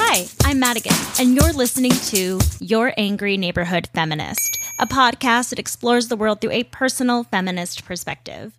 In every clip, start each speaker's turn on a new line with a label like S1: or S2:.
S1: Hi, I'm Madigan, and you're listening to Your Angry Neighborhood Feminist, a podcast that explores the world through a personal feminist perspective.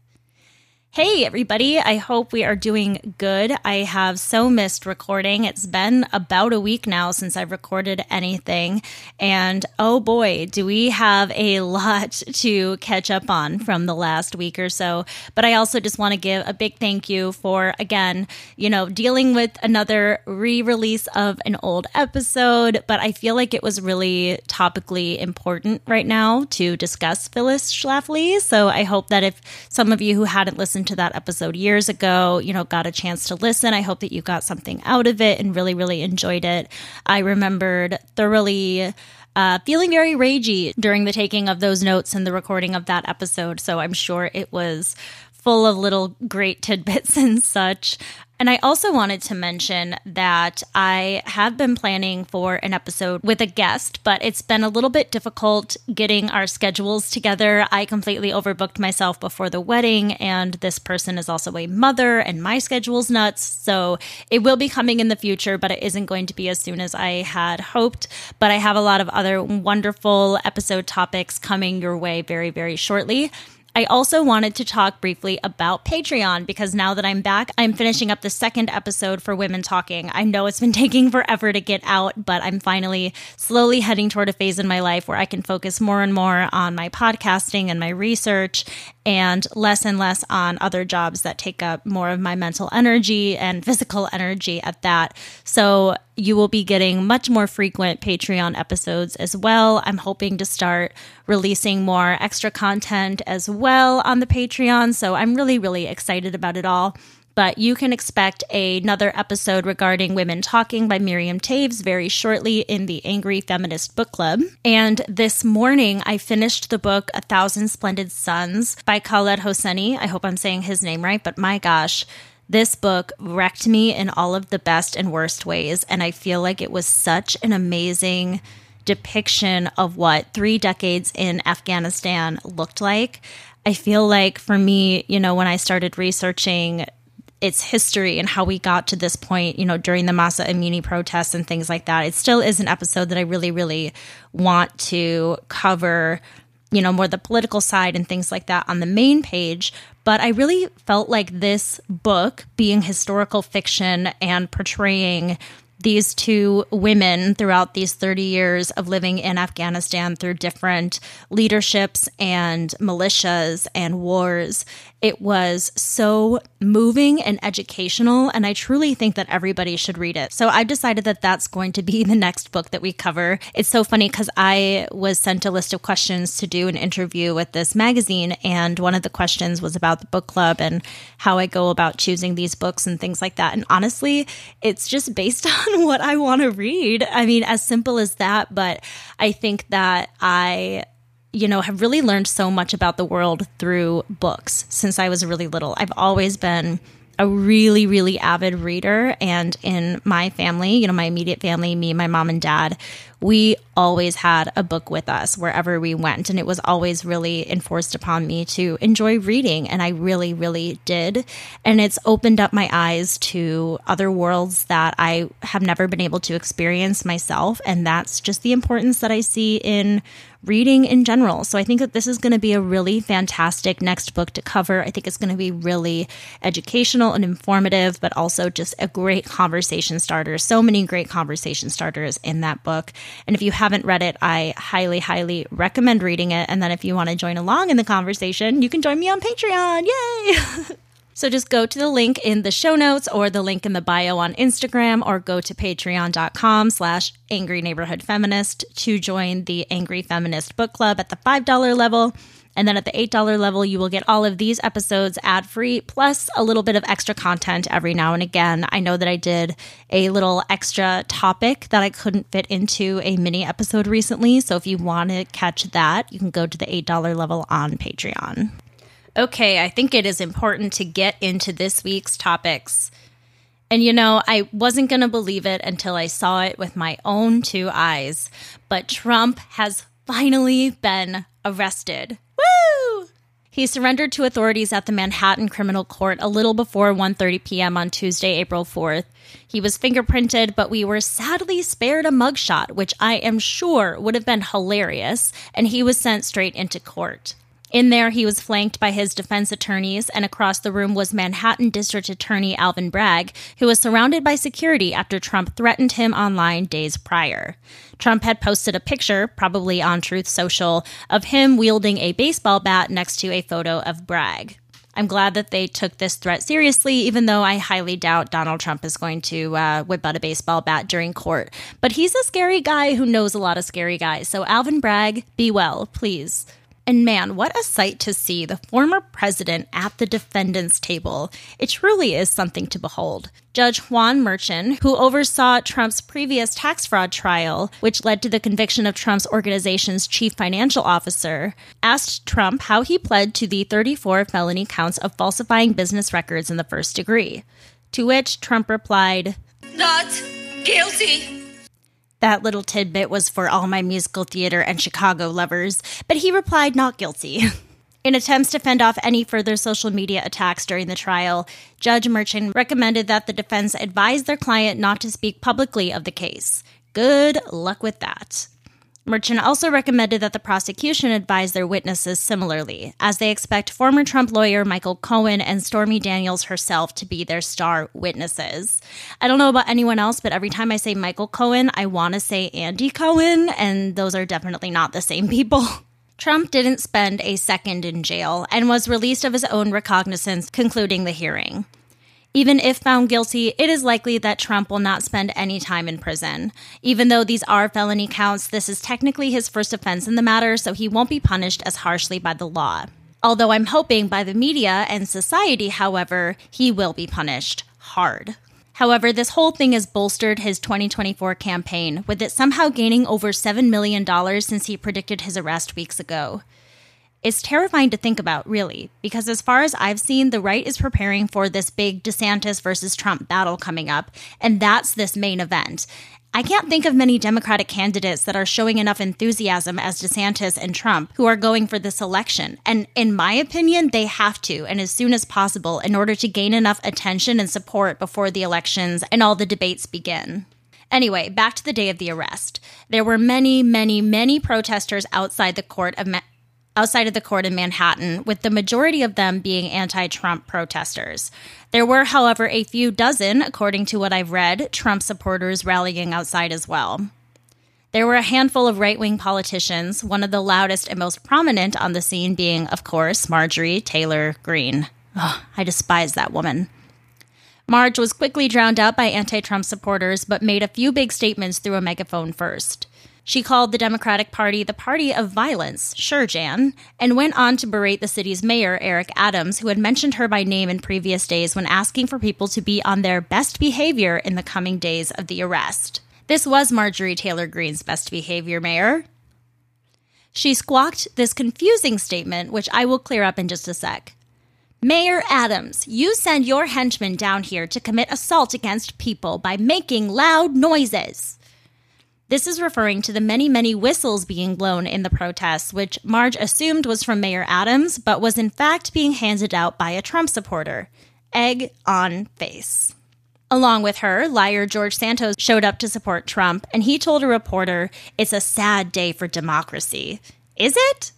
S1: Hey, everybody. I hope we are doing good. I have so missed recording. It's been about a week now since I've recorded anything. And oh boy, do we have a lot to catch up on from the last week or so. But I also just want to give a big thank you for, again, you know, dealing with another re release of an old episode. But I feel like it was really topically important right now to discuss Phyllis Schlafly. So I hope that if some of you who hadn't listened to that episode years ago, you know, got a chance to listen. I hope that you got something out of it and really, really enjoyed it. I remembered thoroughly uh, feeling very ragey during the taking of those notes and the recording of that episode. So I'm sure it was full of little great tidbits and such. And I also wanted to mention that I have been planning for an episode with a guest, but it's been a little bit difficult getting our schedules together. I completely overbooked myself before the wedding, and this person is also a mother, and my schedule's nuts. So it will be coming in the future, but it isn't going to be as soon as I had hoped. But I have a lot of other wonderful episode topics coming your way very, very shortly. I also wanted to talk briefly about Patreon because now that I'm back, I'm finishing up the second episode for Women Talking. I know it's been taking forever to get out, but I'm finally slowly heading toward a phase in my life where I can focus more and more on my podcasting and my research and less and less on other jobs that take up more of my mental energy and physical energy at that. So you will be getting much more frequent Patreon episodes as well. I'm hoping to start releasing more extra content as well on the Patreon. So I'm really, really excited about it all. But you can expect another episode regarding women talking by Miriam Toews very shortly in the Angry Feminist Book Club. And this morning, I finished the book A Thousand Splendid Suns by Khaled Hosseini. I hope I'm saying his name right, but my gosh, this book wrecked me in all of the best and worst ways. And I feel like it was such an amazing depiction of what three decades in Afghanistan looked like. I feel like for me, you know, when I started researching its history and how we got to this point, you know, during the Mahsa Amini protests and things like that, it still is an episode that I really, really want to cover you know, more the political side and things like that on the main page. But I really felt like this book, being historical fiction and portraying these two women throughout these 30 years of living in Afghanistan through different leaderships and militias and wars. It was so moving and educational, and I truly think that everybody should read it. So I've decided that that's going to be the next book that we cover. It's so funny because I was sent a list of questions to do an interview with this magazine, and one of the questions was about the book club and how I go about choosing these books and things like that. And honestly, it's just based on what I want to read. I mean, as simple as that, but I think that I you know, have really learned so much about the world through books since I was really little. I've always been a really, really avid reader. And in my family, you know, my immediate family, me, my mom and dad, we always had a book with us wherever we went. And it was always really enforced upon me to enjoy reading. And I really, really did. And it's opened up my eyes to other worlds that I have never been able to experience myself. And that's just the importance that I see in reading in general. So I think that this is going to be a really fantastic next book to cover. I think it's going to be really educational and informative, but also just a great conversation starter. So many great conversation starters in that book. And if you haven't read it, I highly, highly recommend reading it. And then if you want to join along in the conversation, you can join me on Patreon. Yay! So just go to the link in the show notes or the link in the bio on Instagram or go to patreon.com slash angry neighborhood feminist to join the Angry Feminist Book Club at the $5 level. And then at the $8 level, you will get all of these episodes ad free, plus a little bit of extra content every now and again. I know that I did a little extra topic that I couldn't fit into a mini episode recently. So if you want to catch that, you can go to the $8 level on Patreon. Okay, I think it is important to get into this week's topics. And you know, I wasn't going to believe it until I saw it with my own two eyes. But Trump has finally been arrested. Woo! He surrendered to authorities at the Manhattan Criminal Court a little before 1:30 p.m. on Tuesday, April 4th. He was fingerprinted, but we were sadly spared a mugshot, which I am sure would have been hilarious, and he was sent straight into court. In there, he was flanked by his defense attorneys, and across the room was Manhattan District Attorney Alvin Bragg, who was surrounded by security after Trump threatened him online days prior. Trump had posted a picture, probably on Truth Social, of him wielding a baseball bat next to a photo of Bragg. I'm glad that they took this threat seriously, even though I highly doubt Donald Trump is going to uh, whip out a baseball bat during court. But he's a scary guy who knows a lot of scary guys. So, Alvin Bragg, be well, please. And man, what a sight to see the former president at the defendant's table. It truly is something to behold. Judge Juan Merchan, who oversaw Trump's previous tax fraud trial, which led to the conviction of Trump's organization's chief financial officer, asked Trump how he pled to the 34 felony counts of falsifying business records in the first degree. To which Trump replied,
S2: Not guilty.
S1: That little tidbit was for all my musical theater and Chicago lovers, but he replied not guilty. In attempts to fend off any further social media attacks during the trial, Judge Merchan recommended that the defense advise their client not to speak publicly of the case. Good luck with that. Merchan also recommended that the prosecution advise their witnesses similarly, as they expect former Trump lawyer Michael Cohen and Stormy Daniels herself to be their star witnesses. I don't know about anyone else, but every time I say Michael Cohen, I want to say Andy Cohen, and those are definitely not the same people. Trump didn't spend a second in jail and was released of his own recognizance, concluding the hearing. Even if found guilty, it is likely that Trump will not spend any time in prison. Even though these are felony counts, this is technically his first offense in the matter, so he won't be punished as harshly by the law. Although I'm hoping by the media and society, however, he will be punished hard. However, this whole thing has bolstered his 2024 campaign, with it somehow gaining over $7 million since he predicted his arrest weeks ago. It's terrifying to think about, really, because as far as I've seen, the right is preparing for this big DeSantis versus Trump battle coming up, and that's this main event. I can't think of many Democratic candidates that are showing enough enthusiasm as DeSantis and Trump who are going for this election. And in my opinion, they have to, and as soon as possible, in order to gain enough attention and support before the elections and all the debates begin. Anyway, back to the day of the arrest. There were many, many, many protesters outside the court of outside of the court in Manhattan, with the majority of them being anti Trump protesters. There were, however, a few dozen, according to what I've read, Trump supporters rallying outside as well. There were a handful of right wing politicians, one of the loudest and most prominent on the scene being, of course, Marjorie Taylor Greene. I despise that woman. Marge was quickly drowned out by anti Trump supporters, but made a few big statements through a megaphone first. She called the Democratic Party the party of violence, sure, Jan, and went on to berate the city's mayor, Eric Adams, who had mentioned her by name in previous days when asking for people to be on their best behavior in the coming days of the arrest. This was Marjorie Taylor Greene's best behavior, Mayor. She squawked this confusing statement, which I will clear up in just a sec. Mayor Adams, you send your henchmen down here to commit assault against people by making loud noises. This is referring to the many, many whistles being blown in the protests, which Marge assumed was from Mayor Adams, but was in fact being handed out by a Trump supporter. Egg on face. Along with her, liar George Santos showed up to support Trump, and he told a reporter, It's a sad day for democracy. Is it?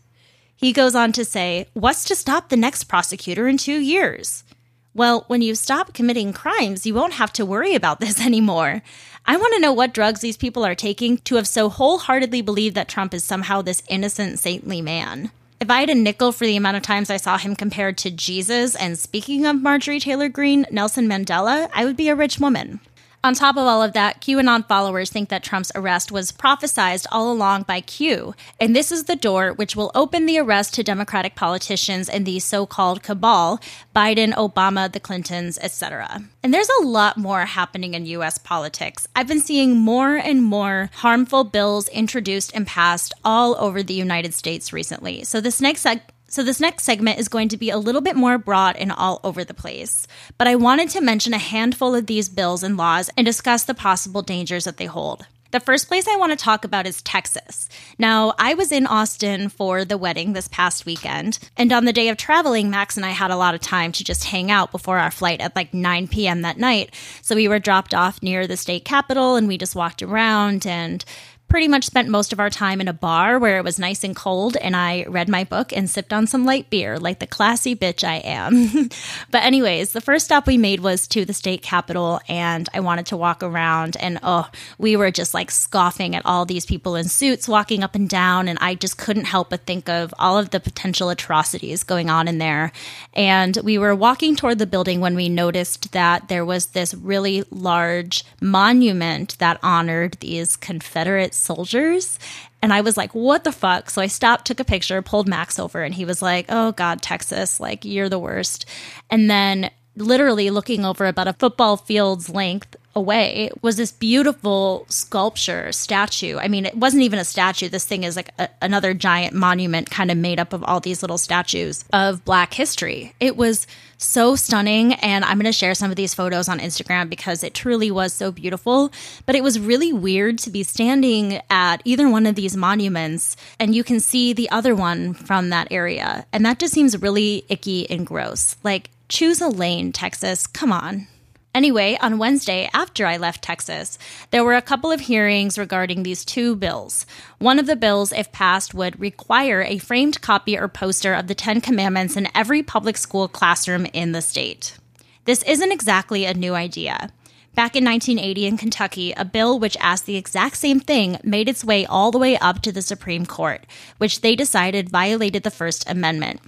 S1: He goes on to say, What's to stop the next prosecutor in two years? Well, when you stop committing crimes, you won't have to worry about this anymore. I want to know what drugs these people are taking to have so wholeheartedly believed that Trump is somehow this innocent, saintly man. If I had a nickel for the amount of times I saw him compared to Jesus, and speaking of Marjorie Taylor Greene, Nelson Mandela, I would be a rich woman. On top of all of that, QAnon followers think that Trump's arrest was prophesized all along by Q, and this is the door which will open the arrest to Democratic politicians and the so-called cabal, Biden, Obama, the Clintons, etc. And there's a lot more happening in US politics. I've been seeing more and more harmful bills introduced and passed all over the United States recently. So this next so, this next segment is going to be a little bit more broad and all over the place. But I wanted to mention a handful of these bills and laws and discuss the possible dangers that they hold. The first place I want to talk about is Texas. Now, I was in Austin for the wedding this past weekend, and on the day of traveling, Max and I had a lot of time to just hang out before our flight at like 9 p.m. that night. So we were dropped off near the state capitol and we just walked around and pretty much spent most of our time in a bar where it was nice and cold, and I read my book and sipped on some light beer, like the classy bitch I am. but, anyways, the first stop we made was to the state capitol, and I wanted to walk around, and oh, we were just like scoffing at all these people in suits walking up and down, and I just couldn't help but think of all of the potential atrocities going on in there. And we were walking toward the building when we noticed that there was this really large monument that honored these Confederate soldiers. And I was like, what the fuck? So I stopped, took a picture, pulled Max over, and he was like, oh God, Texas, like, you're the worst. And then literally looking over about a football field's length away was this beautiful sculpture statue. I mean, it wasn't even a statue. This thing is like a, another giant monument kind of made up of all these little statues of black history. It was so stunning and I'm going to share some of these photos on Instagram because it truly was so beautiful, but it was really weird to be standing at either one of these monuments and you can see the other one from that area. And that just seems really icky and gross. Like choose a lane, Texas. Come on. Anyway, on Wednesday, after I left Texas, there were a couple of hearings regarding these two bills. One of the bills, if passed, would require a framed copy or poster of the Ten Commandments in every public school classroom in the state. This isn't exactly a new idea. Back in 1980 in Kentucky, a bill which asked the exact same thing made its way all the way up to the Supreme Court, which they decided violated the First Amendment.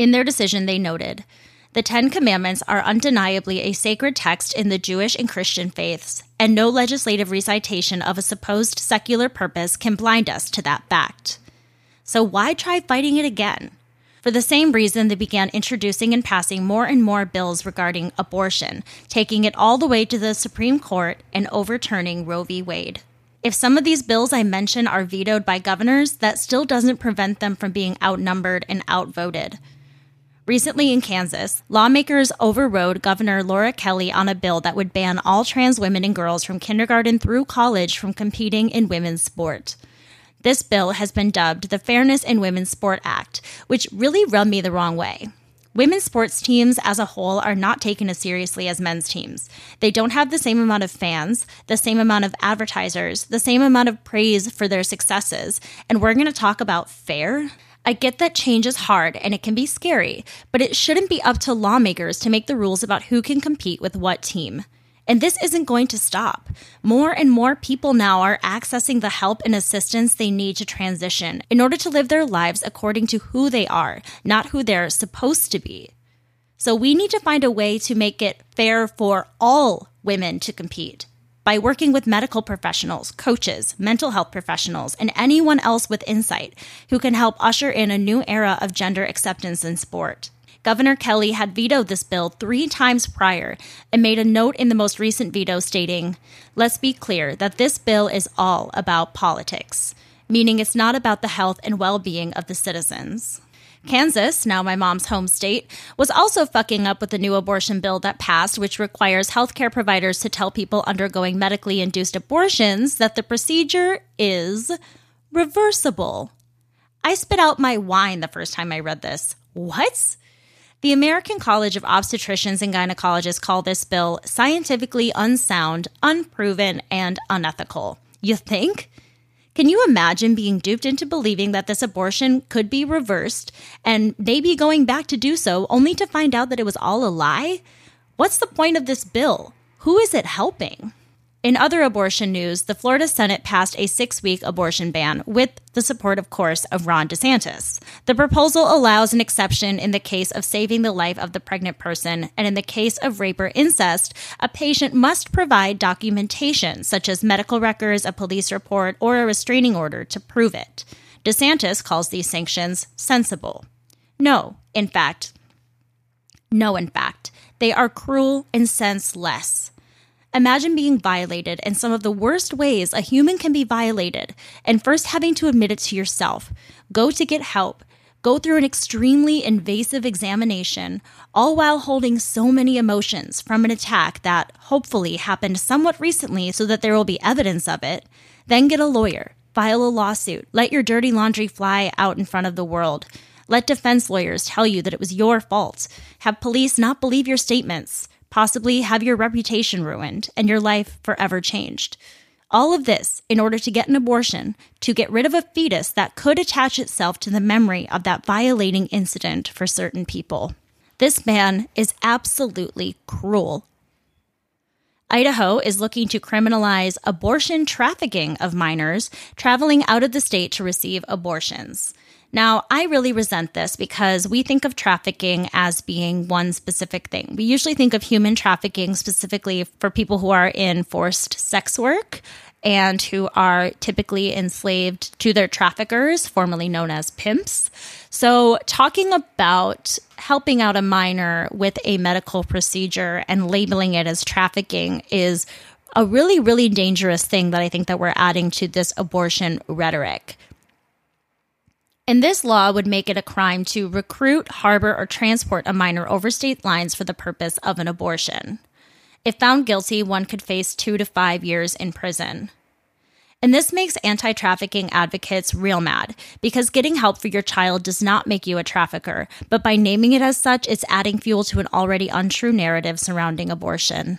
S1: In their decision, they noted, the Ten Commandments are undeniably a sacred text in the Jewish and Christian faiths, and no legislative recitation of a supposed secular purpose can blind us to that fact. So why try fighting it again? For the same reason, they began introducing and passing more and more bills regarding abortion, taking it all the way to the Supreme Court and overturning Roe v. Wade. If some of these bills I mention are vetoed by governors, that still doesn't prevent them from being outnumbered and outvoted. Recently in Kansas, lawmakers overrode Governor Laura Kelly on a bill that would ban all trans women and girls from kindergarten through college from competing in women's sport. This bill has been dubbed the Fairness in Women's Sport Act, which really rubbed me the wrong way. Women's sports teams as a whole are not taken as seriously as men's teams. They don't have the same amount of fans, the same amount of advertisers, the same amount of praise for their successes, and we're going to talk about fair? I get that change is hard and it can be scary, but it shouldn't be up to lawmakers to make the rules about who can compete with what team. And this isn't going to stop. More and more people now are accessing the help and assistance they need to transition in order to live their lives according to who they are, not who they're supposed to be. So we need to find a way to make it fair for all women to compete by working with medical professionals, coaches, mental health professionals, and anyone else with insight who can help usher in a new era of gender acceptance in sport. Governor Kelly had vetoed this bill three times prior and made a note in the most recent veto stating, Let's be clear that this bill is all about politics, meaning it's not about the health and well being of the citizens. Kansas, now my mom's home state, was also fucking up with the new abortion bill that passed, which requires healthcare providers to tell people undergoing medically induced abortions that the procedure is reversible. I spit out my wine the first time I read this. What? The American College of Obstetricians and Gynecologists call this bill scientifically unsound, unproven, and unethical. You think? Can you imagine being duped into believing that this abortion could be reversed and maybe going back to do so only to find out that it was all a lie? What's the point of this bill? Who is it helping? In other abortion news, the Florida Senate passed a six week abortion ban with the support, of course, of Ron DeSantis. The proposal allows an exception in the case of saving the life of the pregnant person, and in the case of rape or incest, a patient must provide documentation, such as medical records, a police report, or a restraining order to prove it. DeSantis calls these sanctions sensible. No, in fact, no, in fact, they are cruel and senseless. Imagine being violated in some of the worst ways a human can be violated, and first having to admit it to yourself, go to get help, go through an extremely invasive examination, all while holding so many emotions from an attack that hopefully happened somewhat recently so that there will be evidence of it, then get a lawyer, file a lawsuit, let your dirty laundry fly out in front of the world. Let defense lawyers tell you that it was your fault. Have police not believe your statements possibly have your reputation ruined and your life forever changed. All of this in order to get an abortion, to get rid of a fetus that could attach itself to the memory of that violating incident for certain people. This man is absolutely cruel. Idaho is looking to criminalize abortion trafficking of minors traveling out of the state to receive abortions. Now, I really resent this because we think of trafficking as being one specific thing. We usually think of human trafficking specifically for people who are in forced sex work and who are typically enslaved to their traffickers, formerly known as pimps. So, talking about helping out a minor with a medical procedure and labeling it as trafficking is a really really dangerous thing that I think that we're adding to this abortion rhetoric. And this law would make it a crime to recruit, harbor, or transport a minor over state lines for the purpose of an abortion. If found guilty, one could face two to five years in prison. And this makes anti trafficking advocates real mad because getting help for your child does not make you a trafficker, but by naming it as such, it's adding fuel to an already untrue narrative surrounding abortion.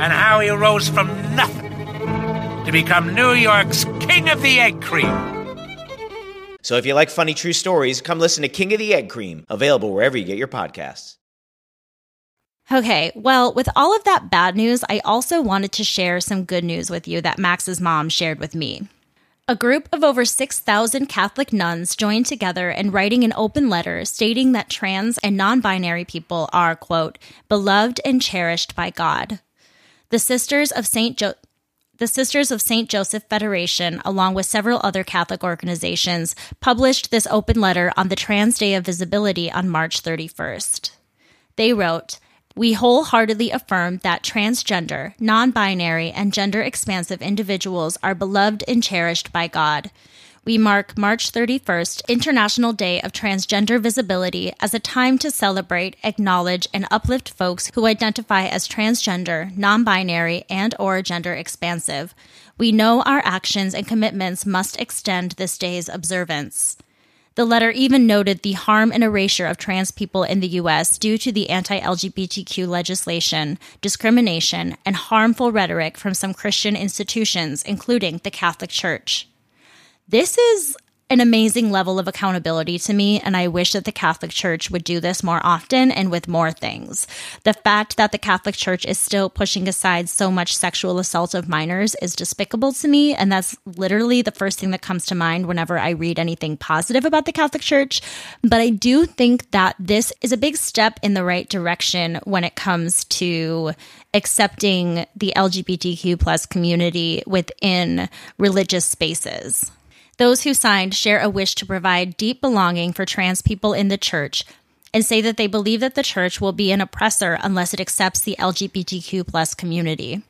S3: and how he rose from nothing to become New York's King of the Egg Cream.
S4: So if you like funny true stories, come listen to King of the Egg Cream, available wherever you get your podcasts.
S1: Okay, well, with all of that bad news, I also wanted to share some good news with you that Max's mom shared with me. A group of over 6,000 Catholic nuns joined together in writing an open letter stating that trans and non binary people are, quote, beloved and cherished by God. The Sisters of St. Jo- the Sisters of St. Joseph Federation, along with several other Catholic organizations, published this open letter on the Trans Day of Visibility on March 31st. They wrote, we wholeheartedly affirm that transgender, non binary, and gender expansive individuals are beloved and cherished by God. We mark March 31st, International Day of Transgender Visibility, as a time to celebrate, acknowledge, and uplift folks who identify as transgender, non-binary, and or gender expansive. We know our actions and commitments must extend this day's observance. The letter even noted the harm and erasure of trans people in the U.S. due to the anti LGBTQ legislation, discrimination, and harmful rhetoric from some Christian institutions, including the Catholic Church. This is an amazing level of accountability to me, and I wish that the Catholic Church would do this more often and with more things. The fact that the Catholic Church is still pushing aside so much sexual assault of minors is despicable to me, and that's literally the first thing that comes to mind whenever I read anything positive about the Catholic Church. But I do think that this is a big step in the right direction when it comes to accepting the LGBTQ plus community within religious spaces. Those who signed share a wish to provide deep belonging for trans people in the church and say that they believe that the church will be an oppressor unless it accepts the LGBTQ plus community.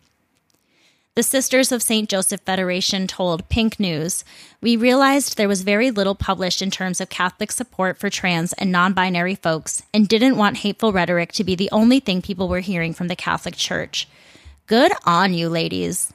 S1: The Sisters of St. Joseph Federation told Pink News, We realized there was very little published in terms of Catholic support for trans and non binary folks and didn't want hateful rhetoric to be the only thing people were hearing from the Catholic Church. Good on you, ladies.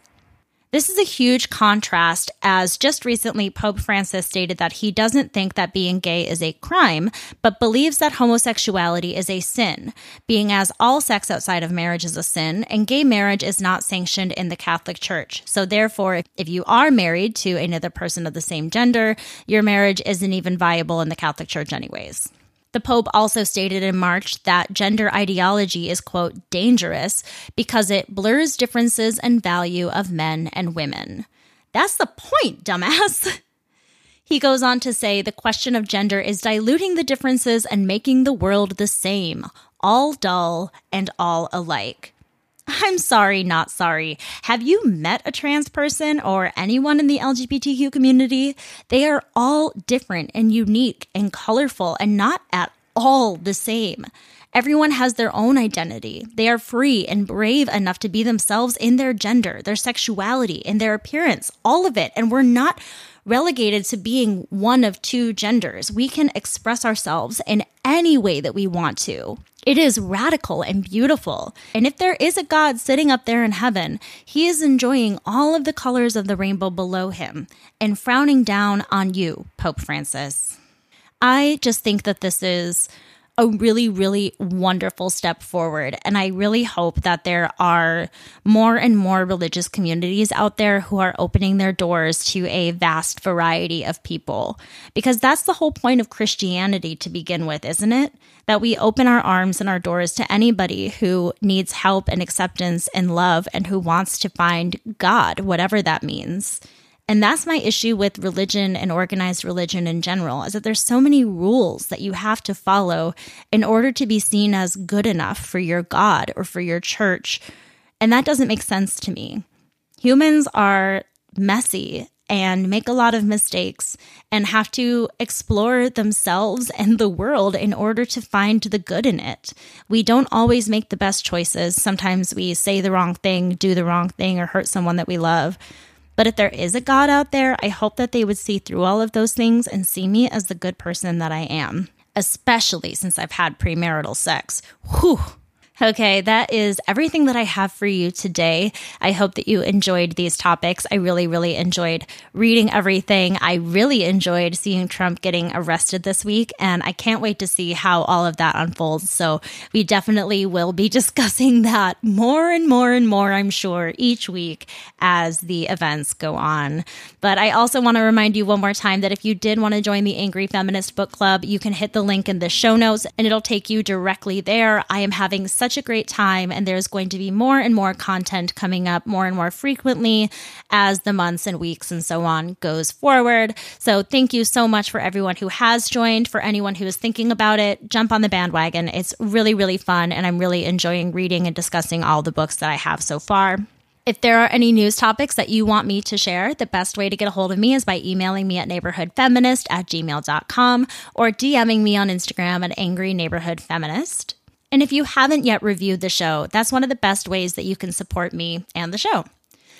S1: This is a huge contrast, as just recently Pope Francis stated that he doesn't think that being gay is a crime, but believes that homosexuality is a sin, being as all sex outside of marriage is a sin, and gay marriage is not sanctioned in the Catholic Church. So, therefore, if you are married to another person of the same gender, your marriage isn't even viable in the Catholic Church, anyways. The Pope also stated in March that gender ideology is, quote, dangerous because it blurs differences and value of men and women. That's the point, dumbass. He goes on to say the question of gender is diluting the differences and making the world the same, all dull and all alike. I'm sorry, not sorry. Have you met a trans person or anyone in the LGBTQ community? They are all different and unique and colorful and not at all the same. Everyone has their own identity. They are free and brave enough to be themselves in their gender, their sexuality, in their appearance, all of it. And we're not relegated to being one of two genders. We can express ourselves in any way that we want to. It is radical and beautiful. And if there is a God sitting up there in heaven, he is enjoying all of the colors of the rainbow below him and frowning down on you, Pope Francis. I just think that this is a really, really wonderful step forward. And I really hope that there are more and more religious communities out there who are opening their doors to a vast variety of people. Because that's the whole point of Christianity to begin with, isn't it? That we open our arms and our doors to anybody who needs help and acceptance and love and who wants to find God, whatever that means. And that's my issue with religion and organized religion in general is that there's so many rules that you have to follow in order to be seen as good enough for your God or for your church. And that doesn't make sense to me. Humans are messy and make a lot of mistakes and have to explore themselves and the world in order to find the good in it. We don't always make the best choices. Sometimes we say the wrong thing, do the wrong thing, or hurt someone that we love. But if there is a God out there, I hope that they would see through all of those things and see me as the good person that I am, especially since I've had premarital sex. Whew. Okay, that is everything that I have for you today. I hope that you enjoyed these topics. I really, really enjoyed reading everything. I really enjoyed seeing Trump getting arrested this week, and I can't wait to see how all of that unfolds. So, we definitely will be discussing that more and more and more, I'm sure, each week as the events go on. But I also want to remind you one more time that if you did want to join the Angry Feminist Book Club, you can hit the link in the show notes and it'll take you directly there. I am having such such a great time, and there's going to be more and more content coming up more and more frequently as the months and weeks and so on goes forward. So, thank you so much for everyone who has joined. For anyone who is thinking about it, jump on the bandwagon. It's really, really fun, and I'm really enjoying reading and discussing all the books that I have so far. If there are any news topics that you want me to share, the best way to get a hold of me is by emailing me at neighborhoodfeminist at gmail.com or DMing me on Instagram at angry neighborhood feminist. And if you haven't yet reviewed the show, that's one of the best ways that you can support me and the show.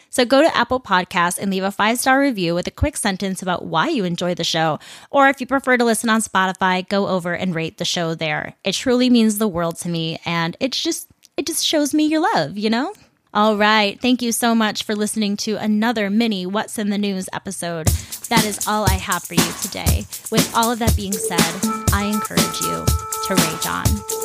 S1: So go to Apple Podcasts and leave a five star review with a quick sentence about why you enjoy the show. Or if you prefer to listen on Spotify, go over and rate the show there. It truly means the world to me, and it's just it just shows me your love, you know. All right. Thank you so much for listening to another mini What's in the News episode. That is all I have for you today. With all of that being said, I encourage you to rage on.